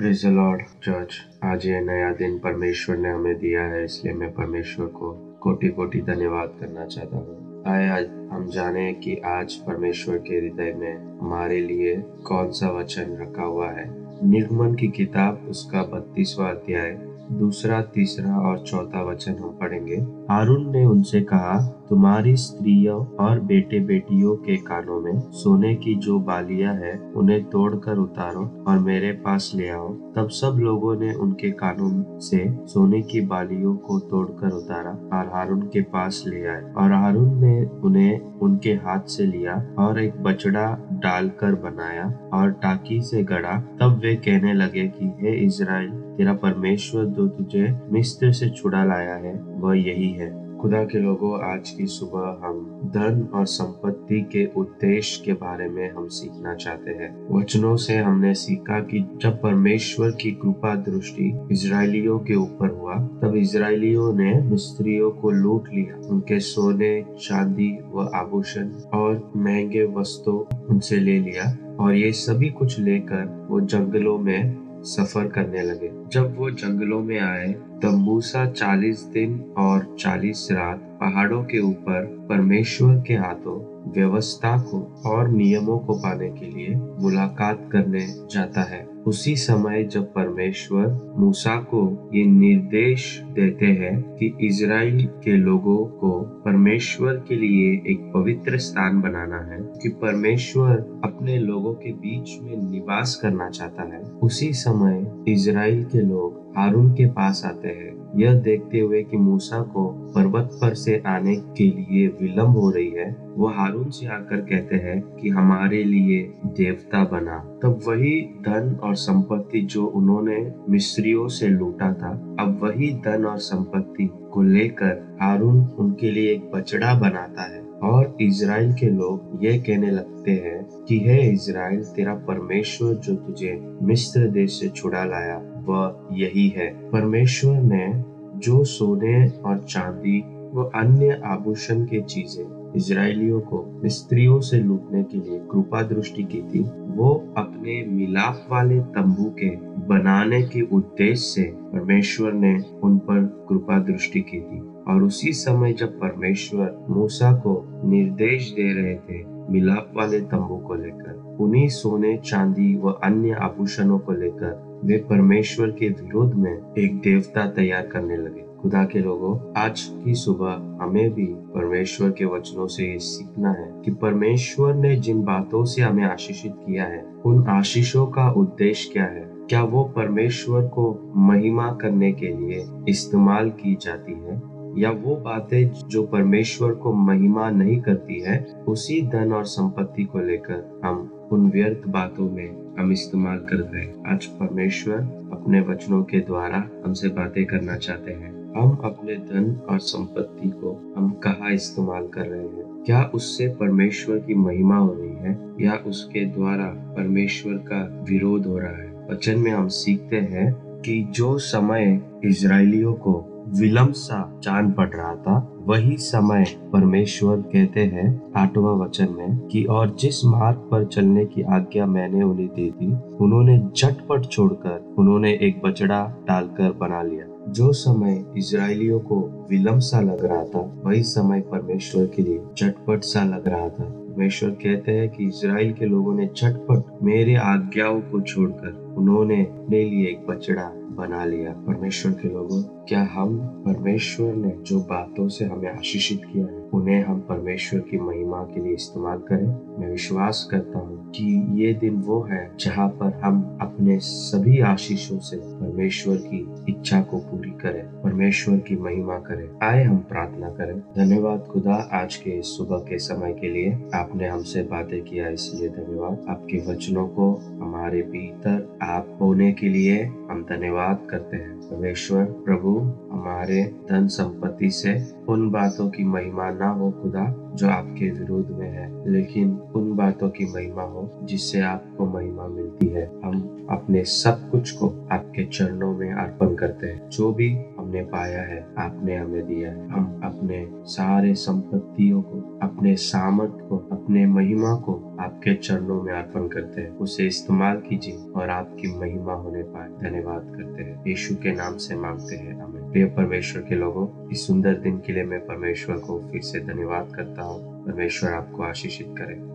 Praise Lord church आज ये नया दिन परमेश्वर ने हमें दिया है, इसलिए मैं परमेश्वर को कोटि कोटि धन्यवाद करना चाहता हूँ। आए, आज हम जाने कि आज परमेश्वर के हृदय में हमारे लिए कौन सा वचन रखा हुआ है। निगमन की किताब उसका बत्तीसवा अध्याय। दूसरा, तीसरा और चौथा वचन हम पढ़ेंगे। हारून ने उनसे कहा, तुम्हारी स्त्रियों और बेटे बेटियों के कानों में सोने की जो बालियाँ है, उन्हें तोड़कर उतारो और मेरे पास ले आओ। तब सब लोगों ने उनके कानों से सोने की बालियों को तोड़कर उतारा और हारून के पास ले आए। और हारून ने उन्हें उनके हाथ से लिया और एक बछड़ा डालकर बनाया और टाकी से गड़ा। तब वे कहने लगे कि, हे इज़राइल तेरा परमेश्वर जो तुझे मिस्र से छुड़ा लाया है, वह यही है। खुदा के लोगों, आज की सुबह हम धन और संपत्ति के उद्देश्य के बारे में हम सीखना चाहते हैं। वचनों से हमने सीखा कि जब परमेश्वर की कृपा दृष्टि इसराइलियों के ऊपर हुआ, तब इसराइलियों ने मिस्त्रियों को लूट लिया। उनके सोने, चांदी व आभूषण और महँगे वस्तु उनसे ले लिया और ये सभी कुछ लेकर वो जंगलों में सफ़र करने लगे। जब वो जंगलों में आए, तब मूसा चालीस दिन और चालीस रात पहाड़ों के ऊपर परमेश्वर के हाथों व्यवस्था को और नियमों को पाने के लिए मुलाकात करने जाता है। उसी समय जब परमेश्वर मूसा को ये निर्देश देते हैं कि इज़राइल के लोगों को परमेश्वर के लिए एक पवित्र स्थान बनाना है, कि परमेश्वर अपने लोगों के बीच में निवास करना चाहता है, उसी समय इज़राइल के लोग हारून के पास आते हैं। यह देखते हुए कि मूसा को पर्वत पर से आने के लिए विलंब हो रही है वो हारून से आकर कहते हैं कि हमारे लिए देवता बना। तब वही धन और संपत्ति जो उन्होंने मिस्रियों से लूटा था, अब वही धन और संपत्ति को लेकर हारून उनके लिए एक बचड़ा बनाता है और इज़राइल के लोग ये कहने लगते हैं कि, हे इज़राइल, तेरा परमेश्वर जो तुझे मिस्र देश से छुड़ा लाया वह यही है। परमेश्वर ने जो सोने और चांदी व अन्य आभूषण के चीज़ें इसराइलियों को मिस्त्रियों से लूटने के लिए कृपा दृष्टि की थी, वो अपने मिलाप वाले तंबू के बनाने के उद्देश्य से परमेश्वर ने उन पर कृपा दृष्टि की थी। और उसी समय जब परमेश्वर मूसा को निर्देश दे रहे थे मिलाप वाले तंबू को लेकर, उन्हीं सोने, चांदी व अन्य आभूषणों को लेकर वे परमेश्वर के विरोध में एक देवता तैयार करने लगे। खुदा के लोगों, आज की सुबह हमें भी परमेश्वर के वचनों से ये सीखना है कि परमेश्वर ने जिन बातों से हमें आशीषित किया है, उन आशीषों का उद्देश्य क्या है? क्या वो परमेश्वर को महिमा करने के लिए इस्तेमाल की जाती है? या वो बातें जो परमेश्वर को महिमा नहीं करती है, उसी धन और संपत्ति को लेकर हम उन व्यर्थ बातों में हम इस्तेमाल कर हैं। आज परमेश्वर अपने वचनों के द्वारा हमसे बातें करना चाहते हैं। हम अपने धन और संपत्ति को हम कहा इस्तेमाल कर रहे हैं? क्या उससे परमेश्वर की महिमा हो रही है? या उसके द्वारा परमेश्वर का विरोध हो रहा है? वचन में हम सीखते हैं कि जो समय इसराइलियों को विलंब सा चाँद पड़ रहा था। वही समय परमेश्वर कहते हैं, आठवा वचन में, कि और जिस मार्ग पर चलने की आज्ञा मैंने उन्हें दे दी, उन्होंने झटपट छोड़कर उन्होंने एक बछड़ा डालकर बना लिया। जो समय इसराइलियों को विलंब सा लग रहा था, वही समय परमेश्वर के लिए झटपट सा लग रहा था। परमेश्वर कहते हैं कि इसराइल के लोगों ने झटपट मेरे आज्ञाओं को छोड़कर उन्होंने अपने लिए एक बछड़ा बना लिया। परमेश्वर के लोगों, क्या हम परमेश्वर ने जो बातों से हमें आशीषित किया है, उन्हें हम परमेश्वर की महिमा के लिए इस्तेमाल करें? मैं विश्वास करता हूँ कि ये दिन वो है जहाँ पर हम अपने सभी आशीषों से परमेश्वर की इच्छा को पूरी करें, परमेश्वर की महिमा करें। आए हम प्रार्थना करें। धन्यवाद खुदा आज के सुबह के समय के लिए। आपने हमसे बातें किया, इसलिए धन्यवाद। आपके वचनों को हमारे भीतर आप होने के लिए हम धन्यवाद। करते हैं। परमेश्वर प्रभु, हमारे धन संपत्ति से उन बातों की महिमा ना हो खुदा, जो आपके विरोध में है। लेकिन उन बातों की महिमा हो, जिससे आपको महिमा मिलती है। हम अपने सब कुछ को आपके चरणों में अर्पण करते हैं। जो भी हमने पाया है, आपने हमें दिया है। हम अपने सारे संपत्तियों को, अपने सामर्थ को, अपने महिमा को आपके चरणों में अर्पण करते हैं। उसे इस्तेमाल कीजिए और आपकी महिमा होने पाए धन्यवाद करते हैं। यीशु के नाम से मांगते हैं। हमें प्रिय परमेश्वर के लोगों, इस सुंदर दिन के लिए मैं परमेश्वर को फिर से धन्यवाद करता हूँ। परमेश्वर आपको आशीषित करे।